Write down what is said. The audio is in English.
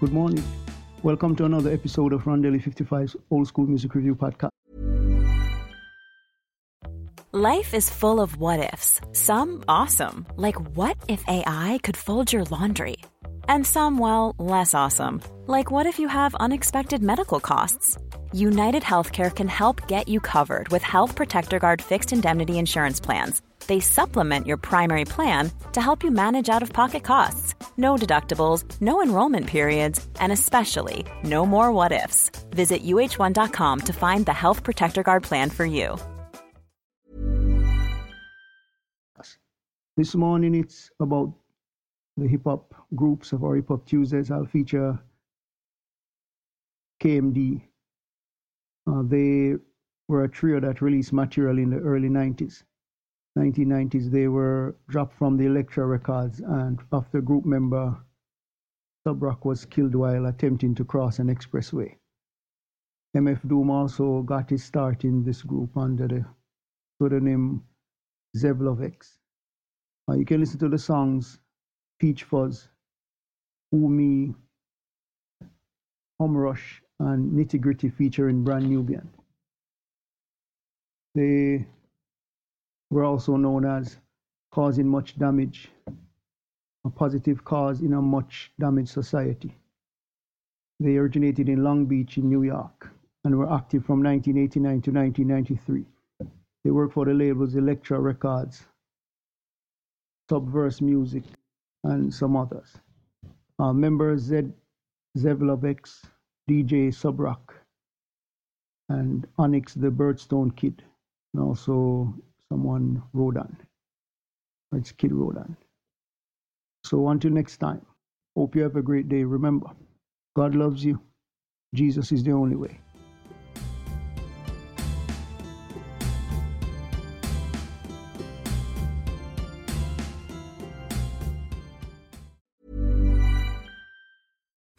Good morning. Welcome to another episode of Rondelle 55's Old School Music Review Podcast. Life is full of what ifs, some awesome, like what if AI could fold your laundry? And some, well, less awesome, like what if you have unexpected medical costs? United Healthcare can help get you covered with Health Protector Guard fixed indemnity insurance plans. They supplement your primary plan to help you manage out of pocket costs. No deductibles, no enrollment periods, and especially no more what ifs. Visit uh1.com to find the Health Protector Guard plan for you. This morning it's about the hip hop groups of our hip hop Tuesdays. I'll feature KMD. Uh, they were a trio that released material in the early 90s. 1990s, they were dropped from the Elektra Records, and after group member Subroc was killed while attempting to cross an expressway. MF Doom also got his start in this group under the pseudonym Zev Love X. Uh, you can listen to the songs Peach Fuzz, Umi, Humrush, and Nitty Gritty featuring Brand Nubian. They were also known as causing much damage, a positive cause in a much damaged society. They originated in Long Beach in New York and were active from 1989 to 1993. They worked for the labels Elektra Records, Subverse Music, and some others. Uh, members Zed, Zev Love X, DJ Subroc, and Onyx the Birthstone Kid, and also someone Rodan. It's Kid Rodan. So until next time, hope you have a great day. Remember, God loves you. Jesus is the only way.